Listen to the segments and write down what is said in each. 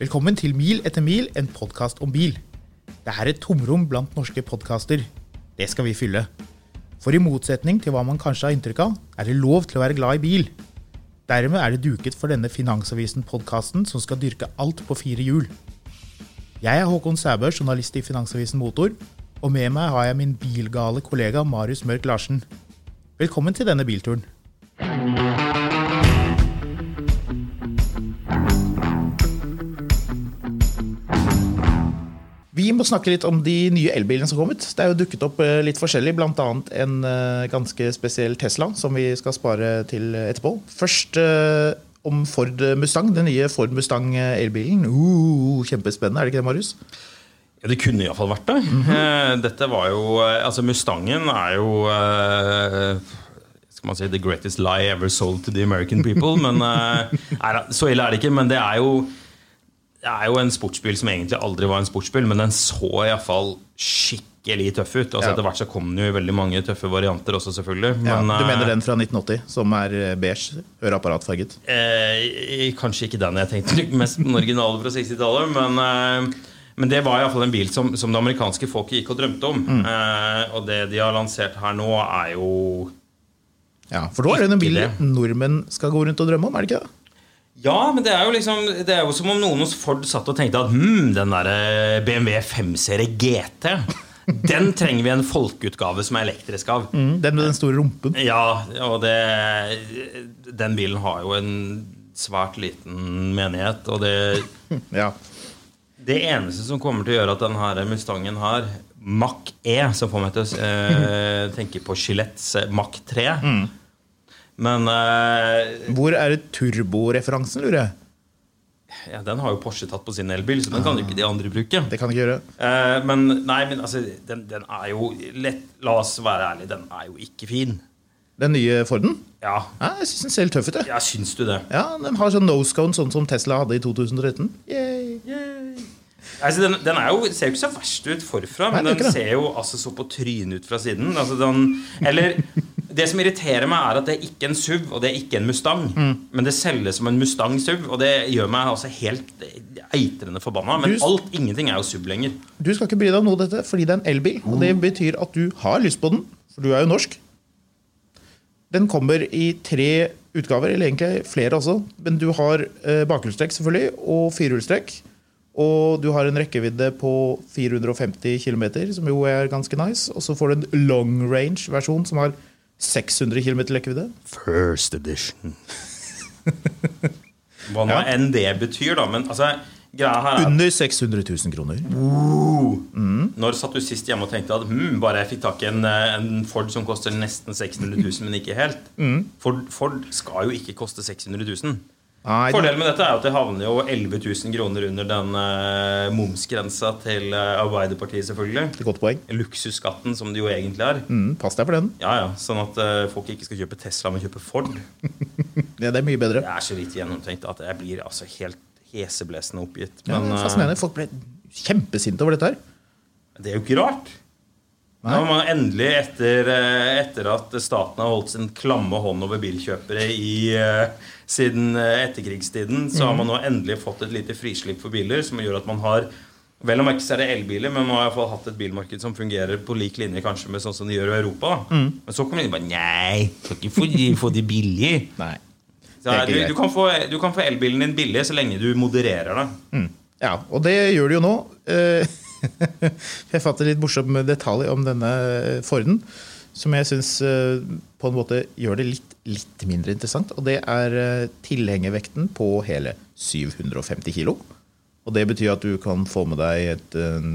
Velkommen til Mil etter mil, en podkast om bil. Det er et tomrom blant norske podkaster. Det skal vi fylle. For i motsetning til hva man kanskje har inntrykk av, er det lov til å være glad i bil. Dermed er det duket for denne Finansavisen-podkasten som skal dyrke alt på fire hjul. Jeg er Håkon Sæbø, journalist i Finansavisen Motor, og med meg har jeg min bilgale kollega Marius Mørk Larsen. Velkommen til denne bilturen. Må snakke litt om de nye elbilene som kom ut. Det er jo dukket opp eh, litt forskjellig, bl.a. en eh, ganske spesiell Tesla, som vi skal spare til etterpå. Først eh, om Ford Mustang, den nye Ford Mustang elbilen. Uh, kjempespennende, er det ikke det, Marius? Ja, Det kunne iallfall vært det. Mm -hmm. Dette var jo Altså, Mustangen er jo skal man si the greatest lie ever sold to the American people. Men er, Så ille er det ikke. Men det er jo det er jo en sportsbil som egentlig aldri var en sportsbil, men den så iallfall skikkelig tøff ut. Altså, ja. Etter hvert så kom den jo i veldig mange tøffe varianter også, selvfølgelig. Men, ja, du mener den fra 1980, som er eh, beige, høreapparatfarget? Eh, kanskje ikke den jeg tenkte mest på den originale fra 60-tallet, men eh, men det var iallfall en bil som, som, det amerikanske folket gikk og drømte om. Mm. Eh, og det de har lansert her nå, er jo Ja, For da er det en bil nordmenn skal gå rundt og drømme om, er det ikke det? Ja, men det er jo liksom Det er jo som om noen hos Ford satt og tenkte at hm, den der eh, BMW 5-serie GT den trenger vi en folkeutgave som er elektrisk av. Mm, den med den store rumpen? Ja, og det, den bilen har jo en svært liten menighet. Og det, ja. det eneste som kommer til å gjøre at denne Mustangen har Mac E, som får meg til å eh, tenke på Gillettes Mac 3 mm. Men uh, Hvor er det turboreferansen, lurer jeg? Ja, Den har jo Porsche tatt på sin elbil, så den kan jo ikke de andre bruke. Det kan ikke gjøre uh, Men nei, men altså, den, den, er jo lett, La oss være ærlige, den er jo ikke fin. Den nye Forden? Ja, ja Jeg syns den ser litt tøff ut. Ja, syns du det? Ja, Den har sånn nosecone, sånn som Tesla hadde i 2013. Yay. Yay. Altså, den, den jo, ser jo ikke så verst ut forfra, men Nei, den ser jo altså så på trynet ut fra siden. Altså, den, eller det som irriterer meg, er at det er ikke en SUV, og det er ikke en Mustang. Mm. Men det selges som en Mustang SUV, og det gjør meg altså helt eitrende forbanna. Men Du- alt, ingenting er jo SUV lenger. Du skal ikke bry deg om noe av dette fordi det er en elbil. Og det betyr at du har lyst på den, for du er jo norsk. Den kommer i tre utgaver, eller egentlig flere også. Men du har eh, bakhjulstrekk selvfølgelig, og firehjulstrekk. Og du har en rekkevidde på 450 km, som jo er ganske nice. Og så får du en long range-versjon som har 600 km rekkevidde. First edition. Hva nå Ja. enn det betyr, da. Men altså, greia her er Under 600 000 kroner. Når satt du sist hjemme og tenkte at hm, bare jeg fikk tak i en, eh, en Ford som koster nesten 600 000, men ikke helt? Ford, Ford skal jo ikke koste 600 000. Nei, Fordelen med dette er at det havner jo 11 000 kroner under den uh, momsgrensa til eh, Arbeiderpartiet, selvfølgelig. det er godt poeng. Luksusskatten, som det jo egentlig er. Mm, pass deg for den. Ja, ja, Sånn at eh, folk ikke skal kjøpe Tesla, men kjøpe Ford. Ja, det er mye bedre. Det er så lite gjennomtenkt at jeg blir altså helt heseblesende oppgitt. Men eh, fascinerende. Folk ble kjempesinte over dette her. det er jo ikke rart. Nei. Nå har man endelig, etter, etter at staten har holdt sin klamme hånd over bilkjøpere i, eh, siden eh, etterkrigstiden, så har man nå endelig fått et lite frislipp for biler som gjør at man har Vel om ikke så er det elbiler, men man har i hvert fall hatt et bilmarked som fungerer på lik linje kanskje med sånn som de gjør i Europa. Mm. Men så kommer de bare Nei, du kan ikke få, få billige. billig. Nei. Så, du, du, kan få, du kan få elbilen din billig så lenge du modererer det. Ja, og det gjør de jo nå. Eh, Jeg fatter litt morsom detalj om denne Forden, som jeg syns på en måte gjør det litt, litt mindre interessant. Og det er eh, tilhengervekten på hele 750 kilo. Og det betyr at du kan få med deg et, eh,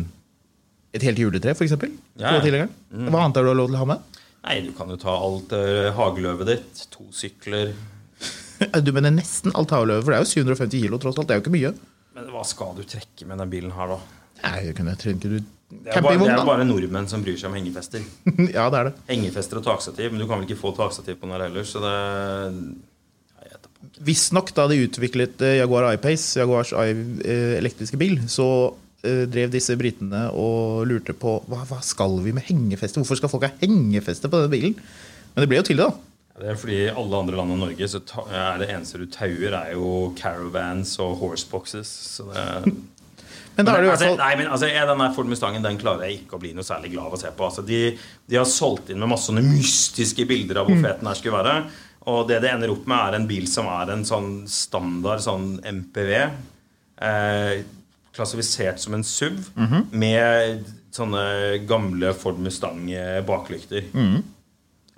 et helt juletre, f.eks. Ja, ja. Hva annet har du lov til å ha med? Nei, du kan jo ta alt uh, hageløvet ditt. To sykler. Du mener nesten alt hageløvet? for det er jo 750 kilo tross alt. Det er jo ikke mye. Men hva skal du trekke med den bilen her, da? Nei, kunne jeg trenger ikke du Det er, bare, det er bare nordmenn som bryr seg om hengefester. ja, det er det. Hengefester og takstativ, men du kan vel ikke få takstativ på den her heller, så det. Visstnok da de utviklet eh, Jaguar I-Pace, Jaguars I, eh, elektriske bil, så eh, drev disse britene og lurte på hva, hva skal vi med hengefeste? Hvorfor skal folk ha hengefeste på denne bilen? Men det ble jo til, det, da. Det er fordi i alle andre land enn Norge så er det eneste du tauer, er jo caravans og horseboxes. Så det Men da er det i hvert altså, fall nei, men altså, jeg, Den Ford Mustangen den klarer jeg ikke å bli noe særlig glad av å se på. Altså, de, de har solgt inn med masse sånne mystiske bilder av hvor fet den her skulle være. Og det det ender opp med, er en bil som er en sånn standard sånn MPV. Eh, klassifisert som en SUV med sånne gamle Ford Mustang-baklykter.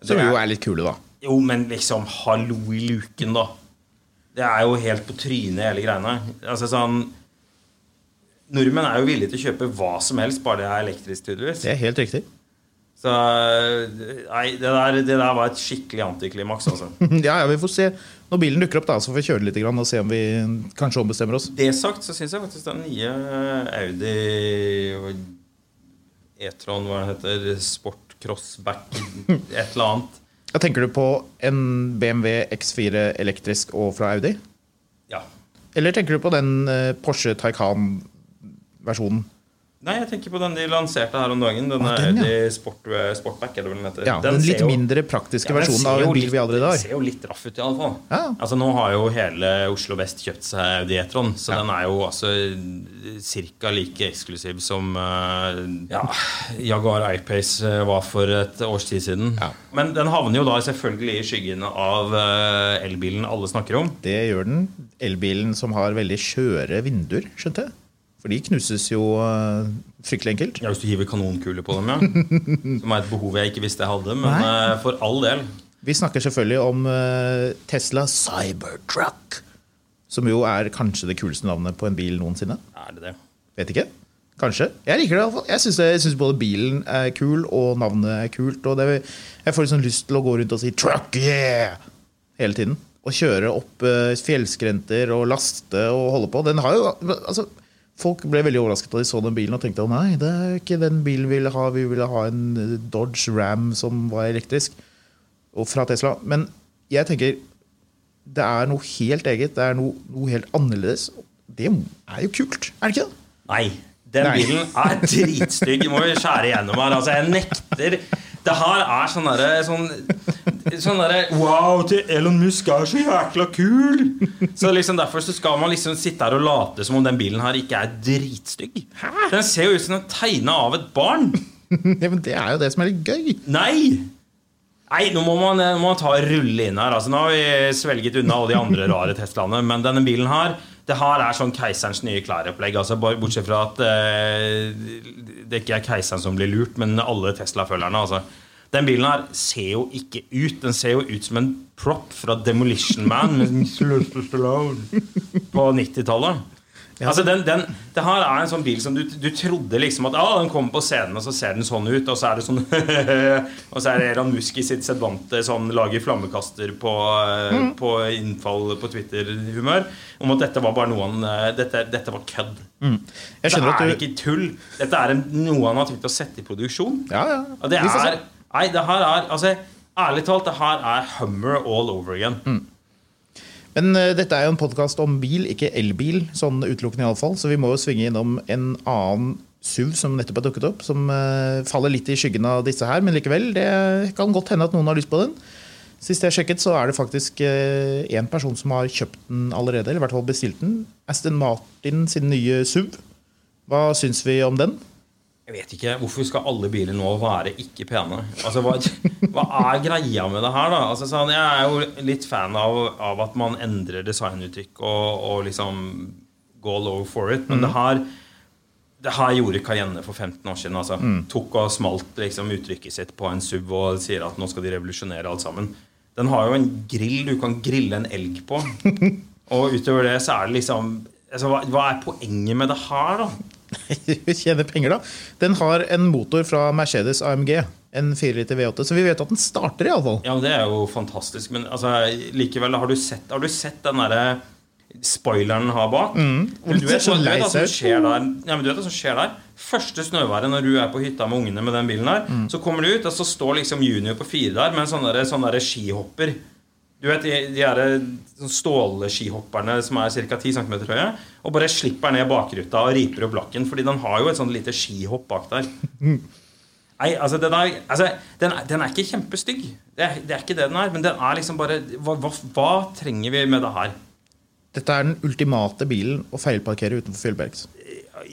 Som jo er litt kule, da. Jo, men liksom, hallo i luken, da. Det er jo helt på trynet, hele greiene. Altså sånn Nordmenn er jo villige til å kjøpe hva som helst, bare det er elektrisk, tydeligvis. Det er helt riktig. Så Nei, det der, det der var et skikkelig antiklimaks, altså. Ja, ja, vi får se når bilen dukker opp, da, så får vi kjøre litt grann, og se om vi kanskje ombestemmer oss. Det sagt så syns jeg faktisk den nye Audi E-tron, hva den heter, Sport Crossback, et eller annet ja, tenker du på en BMW X4 elektrisk og fra Audi? Ja. Eller tenker du på den Porsche Porsche Taycan-versjonen? Nei, jeg tenker på den de lanserte her om dagen. Den Ah, den, ja. Sport, Sportback, eller hva vel den heter. Ja, den, litt jo- mindre praktiske Ja, versjonen av en bil vi allerede Den ser jo litt raff ut, i alle fall. Ja. Altså, nå har jo hele Oslo Vest kjøpt seg Audi E-tron, så Ja. den er jo altså ca. like eksklusiv som eh, ja, Jaguar I-Pace eh, var for et års tid siden. Ja. Men den havner jo da selvfølgelig i skyggen av eh, elbilen alle snakker om. Det gjør den. Elbilen som har veldig skjøre vinduer, skjønte jeg. For de knuses jo eh, fryktelig enkelt. Ja, Hvis du hiver kanonkuler på dem, ja. Som er et behov jeg ikke visste jeg hadde. Men eh, for all del. Vi snakker selvfølgelig om eh, Tesla Cybertruck. Som jo er kanskje det kuleste navnet på en bil noensinne. Er det det? Vet ikke. Kanskje. Jeg liker det iallfall. Jeg syns, både bilen er kul, og navnet er kult. Og det, jeg får liksom lyst til å gå rundt og si 'truck, yeah!' hele tiden. Og kjøre opp fjellskrenter og laste og holde på. Den har jo, altså, folk ble veldig overrasket da de så den bilen og tenkte nei, det er ikke den bilen vi ville ha. Vi ville ha en Dodge Ram som var elektrisk. Og fra Tesla. Men jeg tenker det er noe helt eget. Det er noe, noe helt annerledes. Det er jo kult, er det ikke det? Nei. Den Nei. bilen er dritstygg. Må vi skjære igjennom her. Altså, jeg nekter. Det her er sånn derre sånn sånn derre Wow, til Elon Musk er så jækla kul! Så liksom derfor så skal man liksom sitte her og late som om den bilen her ikke er dritstygg. Den ser jo ut som den er tegna av et barn. ja, men det er jo det som er litt gøy. Nei! Nei, nå må man, nå må man ta rulle inn her. Altså, nå har vi svelget unna alle de andre rare Teslaene. Men denne bilen her Det her er sånn keiserens nye klær-opplegg. Altså, bortsett fra at eh, det ikke er keiseren som blir lurt, men alle Tesla-følgerne. Altså. Den bilen her ser jo ikke ut. Den ser jo ut som en prop fra Demolition Man på 90-tallet. Altså den, den, det her er en sånn bil som du, du trodde liksom at ah, den kommer på scenen, og så ser den sånn ut. Og så er det sånn Og så er det Eran Musk i sitt sedvante sånn lager flammekaster på, mm. på innfall på Twitter-humør. Om at dette var bare noen Dette, dette var kødd. Mm. det er du... ikke tull. Dette er en, noe han har tenkt å sette i produksjon. Ja, ja. Og det er Nei, det her er altså, Ærlig talt, det her er Hummer all over again. Mm. Men uh, dette er jo en podkast om bil, ikke elbil, sånn utelukkende iallfall. Så vi må jo svinge innom en annen SUV som nettopp har dukket opp, som uh, faller litt i skyggen av disse her. Men likevel, det kan godt hende at noen har lyst på den. Sist jeg sjekket, så er det faktisk én uh, person som har kjøpt den allerede. Eller i hvert fall bestilt den. Aston Martin sin nye SUV. Hva syns vi om den? Jeg vet ikke. Hvorfor skal alle biler nå være ikke pene? Altså, Hva, hva er greia med det her, da? Altså, sånn, jeg er jo litt fan av, av at man endrer designuttrykk og, og, liksom go low for it. Men mm. det her det her gjorde Cayenne for 15 år siden. Altså. Mm. Tok og smalt liksom, uttrykket sitt på en SUV og sier at nå skal de revolusjonere alt sammen. Den har jo en grill du kan grille en elg på. og utover det så er det liksom altså, hva, hva er poenget med det her, da? Tjene penger, da. Den har en motor fra Mercedes AMG. En 4 liter V8. Så vi vet at den starter, iallfall. Ja, det er jo fantastisk. Men altså, likevel, har du sett, har du sett den derre spoileren har bak? Mm. Du, vet, du, vet hva som skjer der. Ja, du vet hva som skjer der? Første snøværet når du er på hytta med ungene med den bilen der, mm. så kommer du ut, og så står liksom junior på fire der med en sånn, sånn skihopper. Du vet de, de er sånn stålskihopperne som er ca. 10 cm høye, og bare slipper ned bakruta og riper opp lakken, fordi den har jo et sånn lite skihopp bak der. Nei, altså, den er, altså den, den er ikke kjempestygg. Det er, det er, ikke det den er. Men den er liksom bare hva, hva, hva, trenger vi med det her? Dette er den ultimate bilen å feilparkere utenfor Fjellbergs.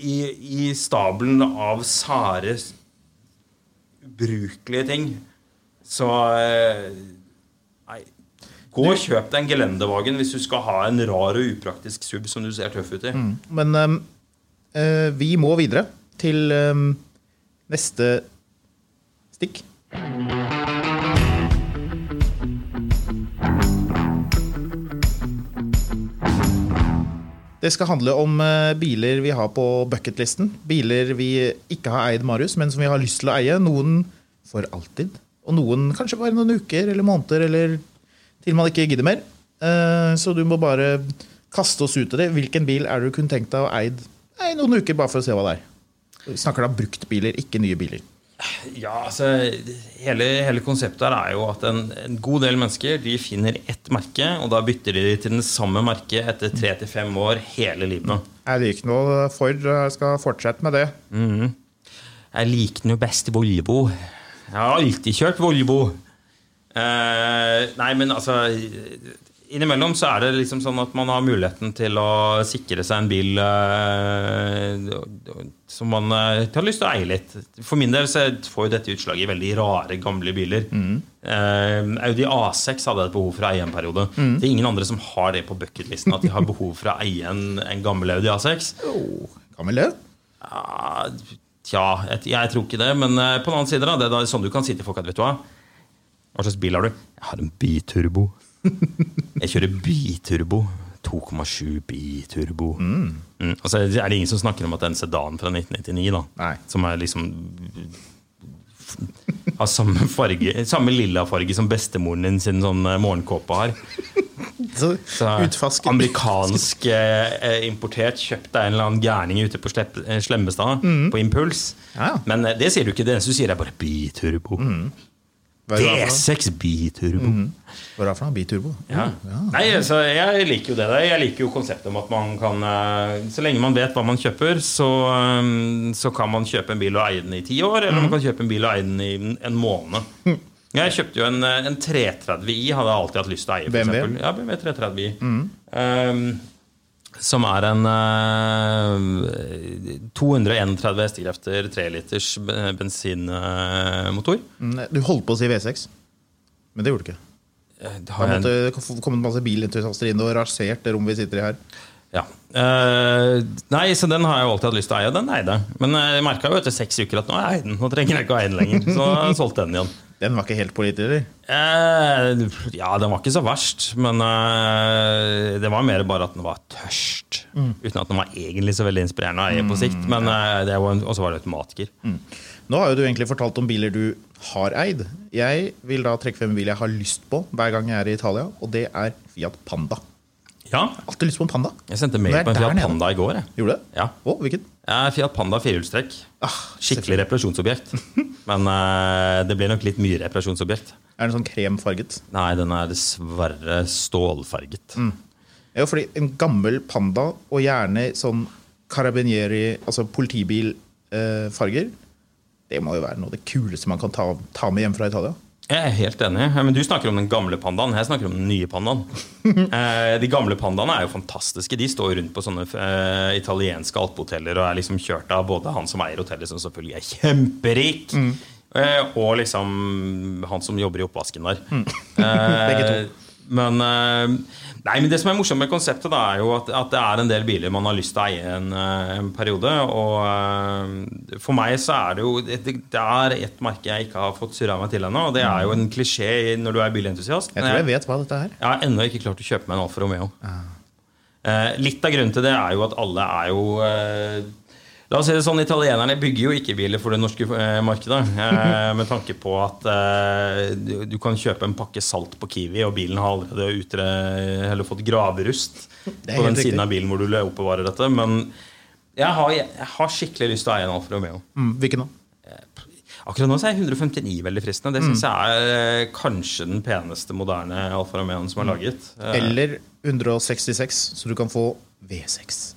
I, I stabelen av sære, ubrukelige ting så eh, Gå og kjøp deg en gelendevagen hvis du skal ha en rar og upraktisk sub som du ser tøff ut i. Mm. Men um, vi må videre til um, neste stikk. Det skal handle om uh, biler vi har på bucketlisten. Biler vi ikke har eid, Marius, men som vi har lyst til å eie. Noen for alltid, og noen kanskje bare noen uker eller måneder eller til man ikke gidder mer. Eh, så du må bare kaste oss ut av det. Hvilken bil er det du kunne tenkt deg å eid Nei, noen uker bare for å se hva det er? Vi snakker da bruktbiler, ikke nye biler. Ja, altså hele, hele, konseptet her er jo at en, en, god del mennesker de finner ett merke, og da bytter de til den samme merket etter tre til fem år hele livet. Jeg liker noe Ford, jeg skal fortsette med det. Mm. Jeg liker noe best Volvo. Jeg har alltid kjørt Volvo. Eh, nei, men altså Innimellom så er det liksom sånn at man har muligheten til å sikre seg en bil eh, som man eh, har lyst til å eie litt. For min del så får jo dette utslag i veldig rare, gamle biler. Mm. Eh, Audi A6 hadde et behov for å eie en periode. Mm. Det er ingen andre som har det på bucketlisten, at de har behov for å eie en, en gammel Audi A6. Oh, gammel det? Ja, tja, jeg, jeg, tror ikke det. Men eh, på den annen side, da, det er sånn du kan si til folk at vet du hva hva slags bil har du? Jeg har en biturbo. jeg kjører biturbo. 2,7 biturbo. Mm. Mm. Altså, er det ingen som snakker om at det er en sedan fra 1999, da. Nei. Som er liksom Har samme farge Samme lilla farge som bestemoren din sin sånn eh, morgenkåpe har. Så, så Amerikansk eh, importert. Kjøpt av en eller annen gærning ute på eh, Slemmestad mm. på impuls. Ja. Men eh, det sier du ikke. Det eneste du sier, er bare biturbo. Mm. V6 biturbo. Mm. Hva er det for noe? Biturbo? Ja. ja. Nei, så Jeg liker jo det der. Jeg liker jo konseptet om at man kan eh, Så lenge man vet hva man kjøper, så, um, så kan man kjøpe en bil og eie den i ti år. Eller mm. man kan kjøpe en bil og eie den i en måned. Jeg kjøpte jo en, eh, en 330i, hadde jeg alltid hatt lyst til å eie. BMW? Ja, BMW 330i. Um, som er en uh, 231 hestekrefter, 3 liters bensinmotor. Mm, Du holdt på å si V6, men det gjorde du ikke. Det har måtte en- kommet masse bilentusiaster inn og rasert det rommet vi sitter i her. Ja. Uh, nei, så den har jeg jo alltid hatt lyst til å eie, og den eide jeg. Men jeg merka jo etter seks uker at nå er jeg den. Nå trenger jeg ikke å eie den lenger. Så jeg solgte den igjen. Den var ikke helt pålitelig, eller? Eh, ja, den var ikke så verst, men eh, det var mer bare at den var tørst. Uten at den var egentlig så veldig inspirerende mm, på sikt. Men eh, var, Og så var det automatiker. Nå har jo du egentlig fortalt om biler du har eid. Jeg vil da trekke frem en bil jeg har lyst på hver gang jeg er i Italia, og det er Fiat Panda. Ja, Alltid lyst på en Panda. jeg sendte mail på en Fiat. Panda i går. Jeg. Gjorde det? Ja. Å, hvilken? Er Fiat Panda firehjulstrekk. Ah, Skikkelig reparasjonsobjekt. Men eh, det blir nok litt mye reparasjonsobjekt. Er den sånn kremfarget? Nei, den er dessverre stålfarget. Ja, fordi en gammel Panda, og gjerne sånn carabinieri, altså politibilfarger, det må jo være noe av det kuleste man kan ta, ta med hjem fra Italia. Jeg er helt enig. Men Du snakker om den gamle pandaen. Jeg snakker om den nye pandaen. Eh, de gamle pandaene er jo fantastiske. De står rundt på sånne eh, italienske alpehoteller og er liksom kjørt av både han som eier hotellet, som selvfølgelig er kjemperik, mm. og liksom han som jobber i oppvasken der. Begge to. Men, eh, nei, men det som er morsomt med konseptet, da, er jo at, at det er en del biler man har lyst til å eie en, eh, en periode. Og eh, for meg så er det jo Det, det er ett merke jeg ikke har fått surra meg til ennå. Og det er jo en klisjé når du er bilentusiast. Jeg tror jeg vet hva dette er. Jeg har ennå ikke klart å kjøpe meg en Alfa Romeo. Eh, litt av grunnen til det er jo at alle er jo eh, La oss si det sånn, Italienerne bygger jo ikke biler for det norske eh, markedet. Eh, med tanke på at eh, du, kan kjøpe en pakke salt på Kiwi, og bilen har allerede utre, eller fått graverust er på den riktig. siden av bilen hvor du oppbevarer dette. Men jeg har, jeg har skikkelig lyst til å eie en Alfa Romeo. Mm, hvilken da? Akkurat nå så er 159 veldig fristende. Det syns jeg er kanskje den peneste moderne Alfa Romeoen som er laget. Eh, Eller 166, så du kan få V6.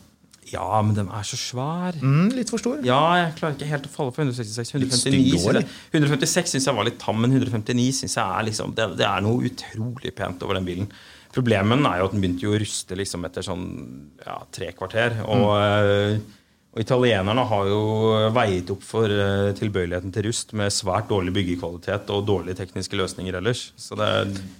Ja, men den er så svær. Mm, litt for stor. Ja, jeg klarer ikke helt å falle for 166. 159 stygg synes jeg, 156 syns jeg var litt tam, men 159 synes jeg er liksom det, det er noe utrolig pent over den bilen. Problemet er jo at den begynte å ruste liksom etter sånn ja, tre kvarter. Og, mm. og italienerne har jo veiet opp for eh, tilbøyeligheten til rust med svært dårlig byggekvalitet og dårlige tekniske løsninger ellers. Så det,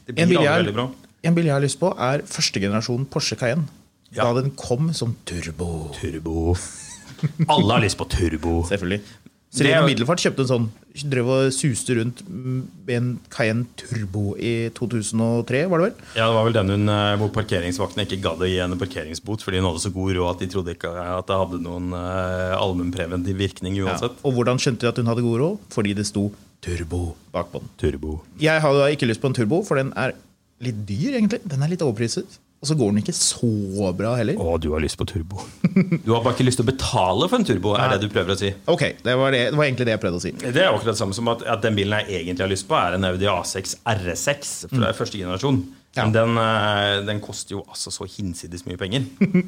det blir aldri veldig bra. en bil jeg har lyst på, er første generasjon Porsche Cayenne. Ja. Da den kom som turbo. Turbo. Alle har lyst på turbo. Selvfølgelig. Det er jo- Middelfart kjøpte en sånn. Drev og suste rundt med en Cayenne Turbo i 2003, var det vel? Ja, Det var vel den hun, eh, hvor parkeringsvaktene ikke gadd å gi henne parkeringsbot fordi hun hadde så god råd at de trodde ikke at det hadde noen uh, allmennpreventiv virkning uansett. Og hvordan skjønte de at hun hadde god råd? Fordi det sto Turbo bakpå den. Turbo. Jeg har ikke lyst på en turbo, for den er litt dyr, egentlig. Den er litt overpriset. Og så går den ikke så bra heller. Å, du har lyst på turbo. Du har bare ikke lyst til å betale for en turbo, er det du prøver å si. Ok, det var, det, det var egentlig det jeg prøvde å si. Det er akkurat det samme som at, at den bilen jeg egentlig har lyst på, er en Audi A6 RS6 fra første generasjon. Ja. Men den, eh, den koster jo altså så hinsides mye penger.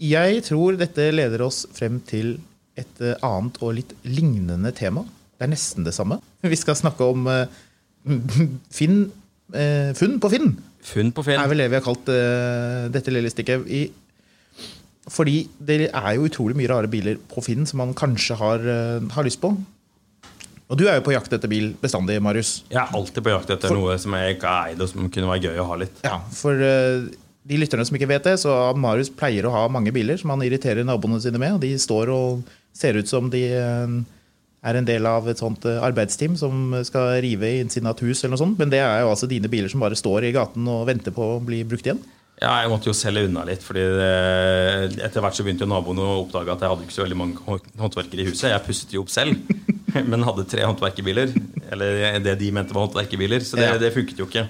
Jeg tror dette leder oss frem til et eh, annet og litt lignende tema. Det er nesten det samme. Vi skal snakke om eh, Finn, funn på Finn. Funn på Finn. er vel det vi har kalt uh, dette lille stikket. I, fordi det er jo utrolig mye rare biler på Finn som man kanskje har, uh, har lyst på. Og du er jo på jakt etter bil bestandig, Marius. Jeg er alltid på jakt etter For- noe som jeg ikke har eid, og som kunne være gøy å ha litt. Ja, For uh, de lytterne som ikke vet det, så Marius pleier å ha mange biler som han irriterer naboene sine med. og De står og ser ut som de eh, er en del av et sånt eh, arbeidsteam som skal rive innsinnat hus, eller noe sånt. Men det er jo altså dine biler som bare står i gaten og venter på å bli brukt igjen. Ja, jeg måtte jo selge unna litt, fordi det, etter hvert så begynte jo naboene å oppdage at jeg hadde ikke så veldig mange hå- håndverkere i huset. Jeg pustet jo opp selv, men hadde tre håndverkerbiler. Eller det de mente var håndverkerbiler, så det, det funket jo ikke.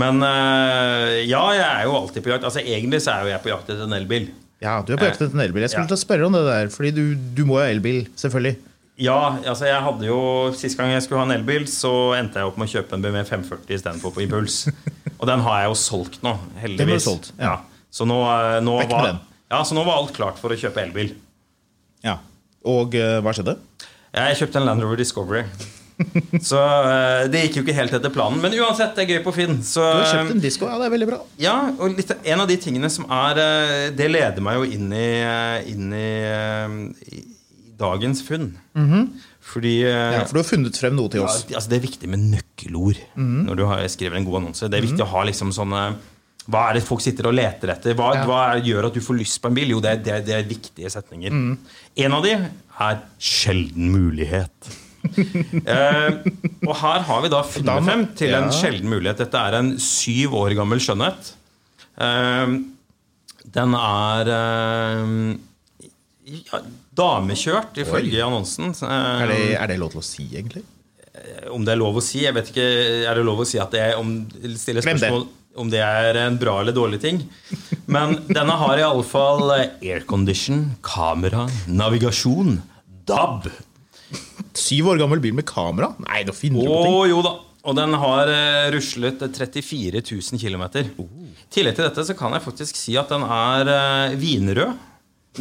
Men øh, ja, jeg er jo alltid på jakt. Altså Egentlig så er jo jeg på jakt etter en elbil. Ja, du er på jakt etter en elbil. Jeg skulle Ja. til å spørre om det der, fordi du, du må jo ha elbil, selvfølgelig. Ja, altså jeg hadde jo Sist gang jeg skulle ha en elbil, så endte jeg opp med å kjøpe en BMW 540 istedenfor på Impuls. Og den har jeg jo solgt nå, heldigvis. Solgt, ja. Så, nå, øh, nå var, ja, så nå var alt klart for å kjøpe elbil. Ja. Og eh, hva skjedde? Jeg kjøpte en Land Rover Discovery. Så eh, det gikk jo ikke helt etter planen. Men uansett, det er gøy på Finn. Så, Du har kjøpt en disko, ja, det er veldig bra. ja, og litt, en av de tingene som er eh, Det leder meg jo inn i, eh, inn eh, i dagens funn. Fordi -hmm. Fordi, Ja, for du har funnet frem noe til ja, oss. altså Det er viktig med nøkkelord når du har, skriver en god annonse. Det er viktig å ha liksom sånne Hva er det folk sitter og leter etter? Hva, Ja. hva er- gjør at du får lyst på en bil? Jo, det det det er viktige setninger. En av de er 'sjelden mulighet'. eh, og her har vi da funnet frem til en sjelden mulighet. Dette er en syv år gammel skjønnhet. Eh, den er eh, ja, damekjørt, ifølge annonsen. Eh, Er det, er det lov til å si, egentlig? om det er lov å si Jeg vet ikke, Er det lov å si at det er om, stille det. spørsmål om det er en bra eller dårlig ting? Men denne har iallfall aircondition, kamera, navigasjon, DAB. Syv år gammel bil med kamera? Nei, nå finner du på ting. jo da. Og den har eh, ruslet 34 000 km. I tillegg til dette så kan jeg faktisk si at den er eh, vinrød.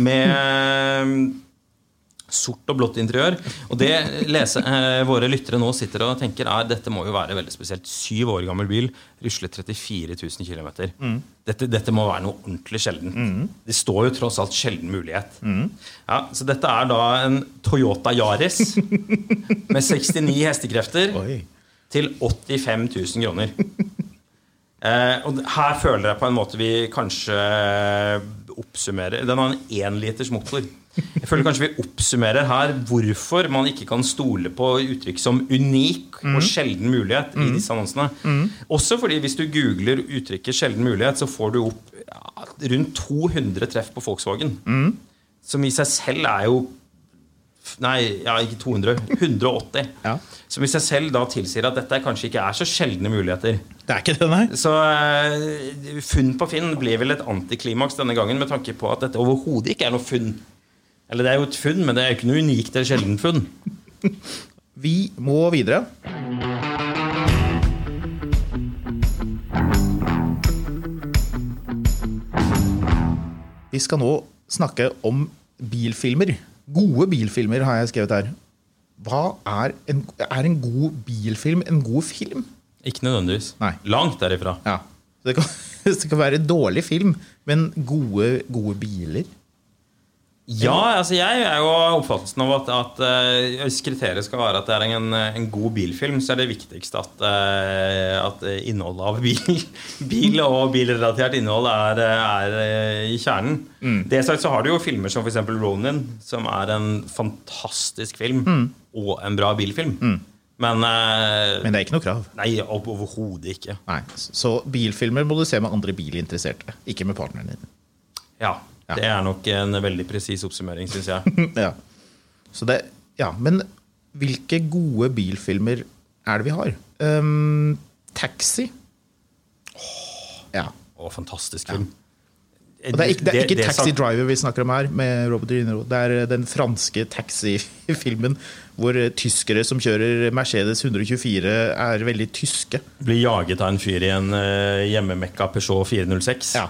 Med eh, sort og blått interiør. Og det lese, eh, våre lyttere nå sitter og tenker, er dette må jo være veldig spesielt. Syv år gammel bil, ruslet 34 000 km. Dette, dette må være noe ordentlig sjeldent. Det står jo tross alt sjelden mulighet. Ja, så dette er da en Toyota Yaris med 69 hestekrefter Oi. til 85 000 kroner. Eh, og her føler jeg på en måte vi kanskje oppsummerer Den har en énliters motor. Jeg føler kanskje vi oppsummerer her hvorfor man ikke kan stole på uttrykk som unik og sjelden mulighet i disse annonsene. Også fordi hvis du googler uttrykket sjelden mulighet, så får du opp ja, rundt 200 treff på Volkswagen. Som i seg selv er jo Nei, ja, ikke 200. 180. Ja. Som i seg selv da tilsier at dette kanskje ikke er så sjeldne muligheter. Det er ikke det, nei. Så uh, funn på Finn blir vel et antiklimaks denne gangen med tanke på at dette overhodet ikke er noe funn. Eller det er jo et funn, men det er jo ikke noe unikt eller sjeldent funn. Vi må videre. Vi skal nå snakke om bilfilmer. Gode bilfilmer har jeg skrevet her. Hva er en, er en god bilfilm en god film? Ikke nødvendigvis. Nei. Langt derifra. Ja. Det kan, det kan være dårlig film, men gode, gode biler. Ja, altså jeg er jo oppfattelsen av at, at eh, hvis kriteriet skal være at det er en, en god bilfilm, så er det viktigst at, eh, at innholdet av bil, bil og bilrelatert innhold er, er eh, i kjernen. Det sagt så har du jo filmer som f.eks. Ronin, som er en fantastisk film og en bra bilfilm. Men, eh, Men det er ikke noe krav. Nei, over- overhodet ikke. Nei, Så bilfilmer må du se med andre bilinteresserte, ikke med partneren din. Ja, Ja. Det er nok en veldig presis oppsummering, syns jeg. ja. Så det, ja, men hvilke gode bilfilmer er det vi har? Um, taxi. Ja. Å, fantastisk film. Og det er ikke, det er ikke det Taxi Driver vi snakker om her, med Robert Rino. Det er eh, den franske taxifilmen hvor eh, tyskere som kjører Mercedes 124, er veldig tyske. Blir jaget av en fyr i en uh, hjemmemekka Peugeot 406. Ja.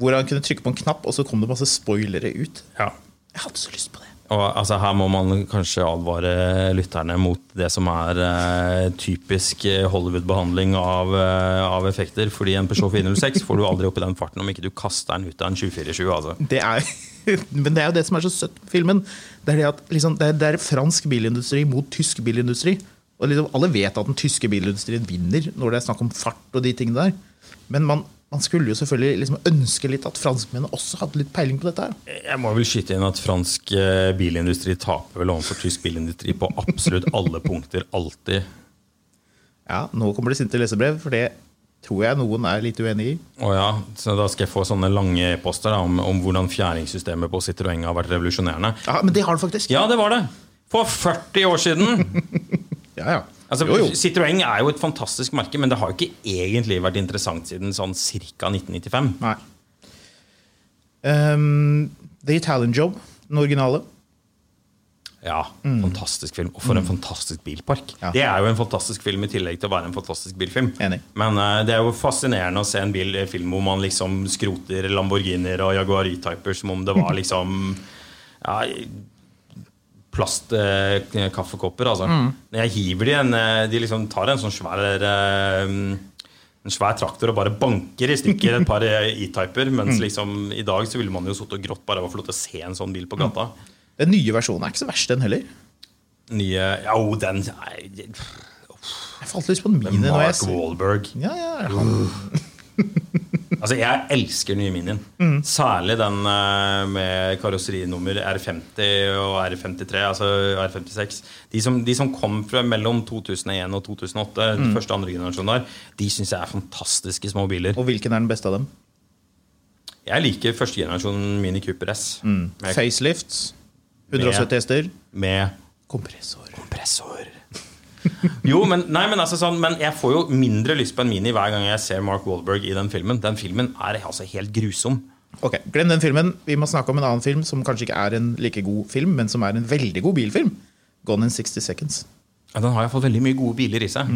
Hvor han kunne trykke på en knapp, og så kom det masse spoilere ut. Ja. Jeg hadde så lyst på det. Og altså, Her må man kanskje advare lytterne mot det som er eh, typisk eh, Hollywood-behandling av, eh, av effekter. Fordi en Peugeot 406 får du aldri opp i den farten om ikke du kaster den ut av en 747. Altså. Det er, men det er jo det som er så søtt med filmen. Det er, det at, liksom, det er, det er fransk bilindustri mot tysk bilindustri. Og liksom, alle vet at den tyske bilindustrien vinner når det er snakk om fart og de tingene der. Men man, man skulle jo selvfølgelig liksom ønske litt at franskmennene også hadde litt peiling på dette. her. Jeg må vel skyte inn at fransk eh, bilindustri taper vel overfor tysk bilindustri på absolutt alle punkter. Alltid. Ja, Nå kommer det sinte lesebrev, for det tror jeg noen er litt uenig i. Å ja, så Da skal jeg få sånne lange e-poster om, om hvordan fjæringssystemet på Citroën har vært revolusjonerende. Ja, Men det har det faktisk. Ja, det var det! For 40 år siden! Ja, ja. Altså, jo, jo. Citroën er jo et fantastisk merke, men det har jo ikke egentlig vært interessant siden sånn ca. 1995. Nei. Um, The Italian Job, den originale. Ja, Fantastisk film. Og for en fantastisk bilpark. Mm. Ja. Det er jo en fantastisk film i tillegg til å være en fantastisk bilfilm. Enig. Men uh, det er jo fascinerende å se en bil, eh, film hvor man liksom skroter Lamborghinier og Jaguar E-typer som om det var liksom ja, plastkaffekopper. altså. Mm. jeg hiver de en eh, De liksom tar en sånn svær eh, en svær traktor og bare banker i stykker et par eh, E-typer. Mens liksom i dag så ville man jo sittet og grått bare av å få lov til å se en sånn bil på gata. Den nye versjonen er ikke så verst, den heller. Nye Ja, oh, den nei, Jeg falt litt på den mine. Mark Wallberg. Ja, ja, han, Altså, Jeg elsker nye Minien. Særlig den eh, med karosserinummer R50 og R53, altså R56. De som, de som kom fra mellom 2001 og 2008, den første og andre generasjonen der, de syns jeg er fantastiske små biler. og hvilken er den beste av dem? Jeg liker første generasjon Mini Cooper S. Mm. Facelifts. 170 hester. med Kompressor. kompressor. Jo, men, nei, men, altså sånn, men jeg får jo mindre lyst på en Mini hver gang jeg ser Mark Wahlberg i den filmen. Den filmen er altså helt grusom. Ok, Glem den filmen. Vi må snakke om en annen film som kanskje ikke er en like god film, men som er en veldig god bilfilm. Gone in 60 Seconds. Ja, den har iallfall veldig mye gode biler i seg.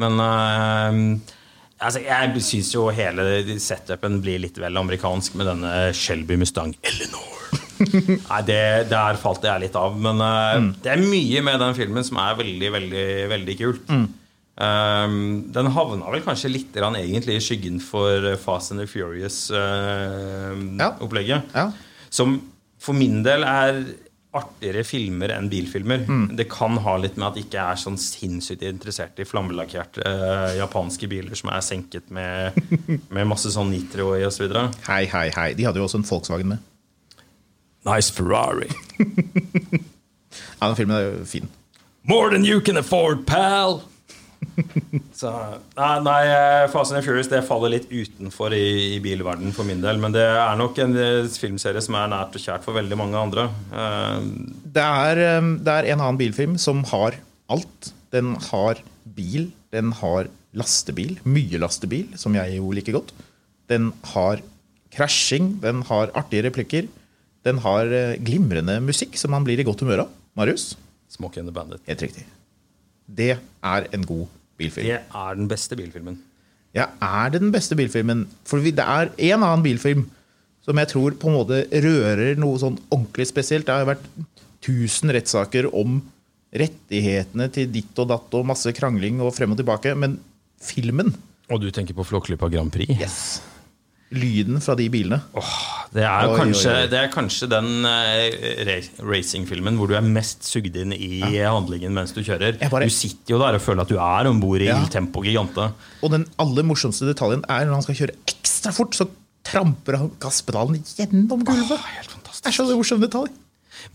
Men uh, altså, jeg syns jo hele setupen blir litt vel amerikansk med denne Shelby Mustang Eleanor. Nei, det, Der falt jeg litt av. Men øh, det er mye med den filmen som er veldig, veldig, veldig kult. Um, den havna vel kanskje litt rann, egentlig i skyggen for Fast and the Furious-opplegget. Ja. Som for min del er artigere filmer enn bilfilmer. Det kan ha litt med at jeg ikke er sånn sinnssykt interessert i flammelakkerte uh, japanske biler som er senket med, med masse sånn nitro i osv. Hei, hei, hei. De hadde jo også en Volkswagen med. Nice Ferrari. Ja, den filmen er jo fin. More than you can afford, pal! Så, nei, nei, Fasen Fast and Furious det faller litt utenfor i, i bilverdenen for min del. Men det er nok en eh, filmserie som er nært og kjært for veldig mange andre. Eh, Det er, det er en annen bilfilm som har alt. Den har bil, den har lastebil, mye lastebil, som jeg jo liker godt. Den har krasjing, den har artige replikker. Den har eh, glimrende musikk som man blir i godt humør av. Marius? Smokey and the Bandit. Helt riktig. Det er en god bilfilm. Det er den beste bilfilmen. Ja, er det den beste bilfilmen? For det er en annen bilfilm som jeg tror på en måte rører noe sånn ordentlig spesielt. Det har jo vært tusen rettssaker om rettighetene til ditt og datt og masse krangling og frem og tilbake. Men filmen, Og du tenker på Flåklypa Grand Prix? yes. Lyden fra de bilene Det er Oi, kanskje, oi, oi. Det er kanskje den uh, ra- racingfilmen hvor du er mest sugd inn i handlingen mens du kjører. Bare- Du sitter jo der og føler at du er om bord i ja. Tempo Gigante. Og den aller morsomste detaljen er når han skal kjøre ekstra fort, så tramper han gasspedalen gjennom gulvet. helt fantastisk. det er så morsom detalj.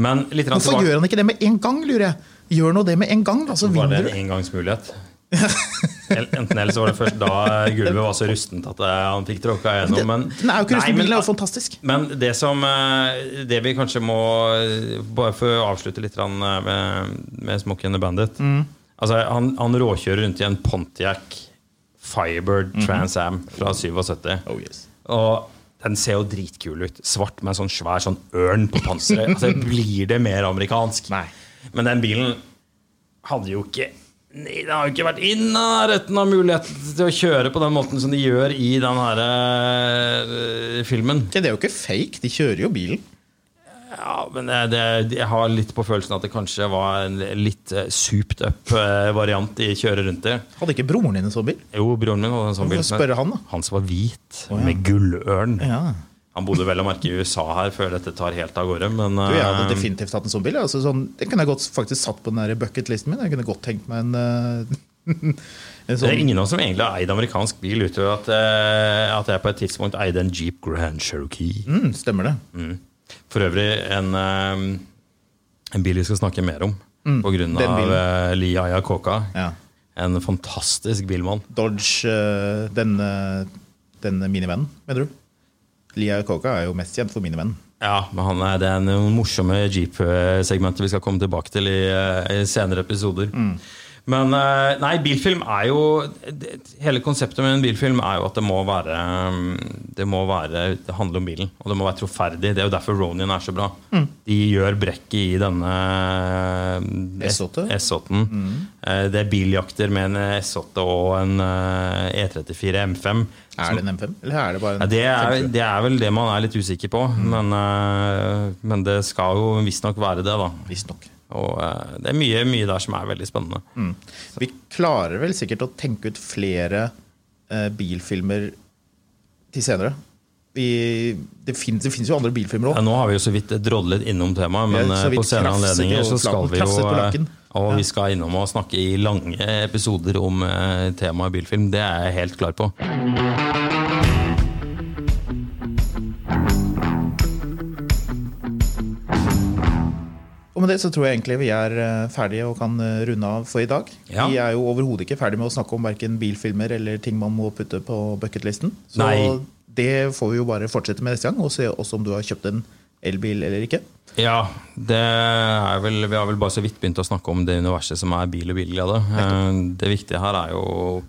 Men litt Hvorfor tilbake- gjør han ikke det med en gang, lurer jeg? Gjør nå det med en gang, da, så Var det vinner en du. engangsmulighet? Enten eller så var det først da gulvet var så rustent at eh, han fikk tråkka gjennom. Men, Den er jo ikke Nei, rusten, men- er jo fantastisk. Men det som eh, Det vi kanskje må Bare for å avslutte litt eh, med, med Smokie and the Bandit altså, han, han råkjører rundt i en Pontiac Firebird Trans Am fra 77. Oh, yes. Og den ser jo dritkul ut. Svart med en sånn svær sånn ørn på panseret. Altså, blir det mer amerikansk? Nei. Men den bilen hadde jo ikke Nei, det har jo ikke vært i nærheten av muligheten til å kjøre på den måten som de gjør i den her eh, filmen. Det er jo ikke fake, de kjører jo bilen. Ja, men det, det, jeg har litt på følelsen at det kanskje var en litt eh, souped up eh, variant de kjører rundt i. Hadde ikke broren din en sånn bil? Jo, broren min hadde en sånn bil. han, da? Hans var hvit, oh, ja. med gullørn. Ja. Han bodde vel å merke i USA her før dette tar helt av gårde. Men Du, jeg hadde eh, definitivt hatt en sånn bil. Altså, sånn, den kunne jeg godt faktisk satt på den bucketlisten min. Jeg kunne godt tenkt meg en, eh, en det sånn er ingen av oss som egentlig har eid amerikansk bil, utover at, eh, at jeg på et tidspunkt eide en Jeep Grand Cherokee. mm, Stemmer det. For øvrig en, en bil vi skal snakke mer om, Mm. eh, Lee Iacocca. Ja. En fantastisk bilmann. Dodge, denne, denne minivennen, mener du? Lia Coca er jo mest kjent for mine venn Ja, men han er, Det er noen morsomme Jeep-segmenter vi skal komme tilbake til i, eh, i senere episoder. Men eh, nei, bilfilm er jo det, Hele konseptet med en bilfilm er jo at det må være mm, Det må være, det handler om bilen, og det må være troferdig. Det er jo derfor Ronin er så bra. De gjør brekket i denne eh, S8. S8. Mm. Det er biljakter med en S8 og en eh, E34 M5. Er det en M5, eller er det bare en Ja, det, er, det er vel det man er litt usikker på, men, eh, men det skal jo visstnok være det, da. Visstnok. Og eh, det er mye, mye der som er veldig spennende. Vi klarer vel sikkert å tenke ut flere eh, bilfilmer til senere. Vi, det, finnes, jo andre bilfilmer Ja, nå har vi jo så vidt drodlet innom temaet, men Ja, eh, på senere anledninger så skal vi jo eh. Og vi skal innom og snakke i lange episoder om eh, temaet bilfilm. Det er jeg helt klar på. Og med det så tror jeg egentlig vi er eh, ferdige og kan eh, runde av for i dag. Ja. Vi er jo overhodet ikke ferdig med å snakke om verken bilfilmer eller ting man må putte på bucketlisten. Så Nei. det får vi jo bare fortsette med neste gang, og se også om du har kjøpt en elbil eller ikke. Ja, det er vel, vi har vel bare så vidt begynt å snakke om det universet som er bil og bilglede. Eh, Det viktige her er jo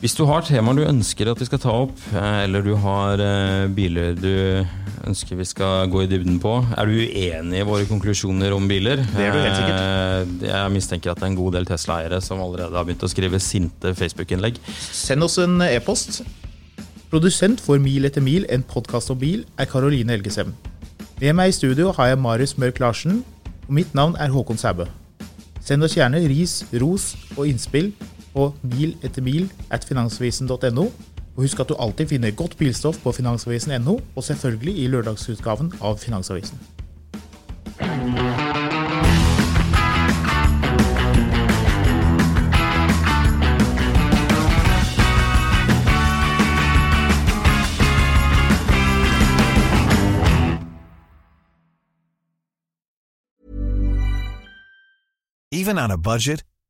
Hvis du har temaer du ønsker at vi skal ta opp, eh, eller du har eh, biler du ønsker vi skal gå i dybden på, er du uenig i våre konklusjoner om biler? Det er du helt sikkert. Eh, Jeg mistenker at det er en god del Tesla-eiere som allerede har begynt å skrive sinte Facebook-innlegg. Send oss en e-post. Produsent for Mil etter mil, en podkast om bil, er Karoline Helgesem. Med meg i studio har jeg Marius Mørk Larsen, og mitt navn er Håkon Sæbø. Send oss gjerne ris, ros og innspill på finansavisen.no. Og husk at du alltid finner godt bilstoff på finansavisen.no, og selvfølgelig i lørdagsutgaven av Finansavisen. Even on a budget,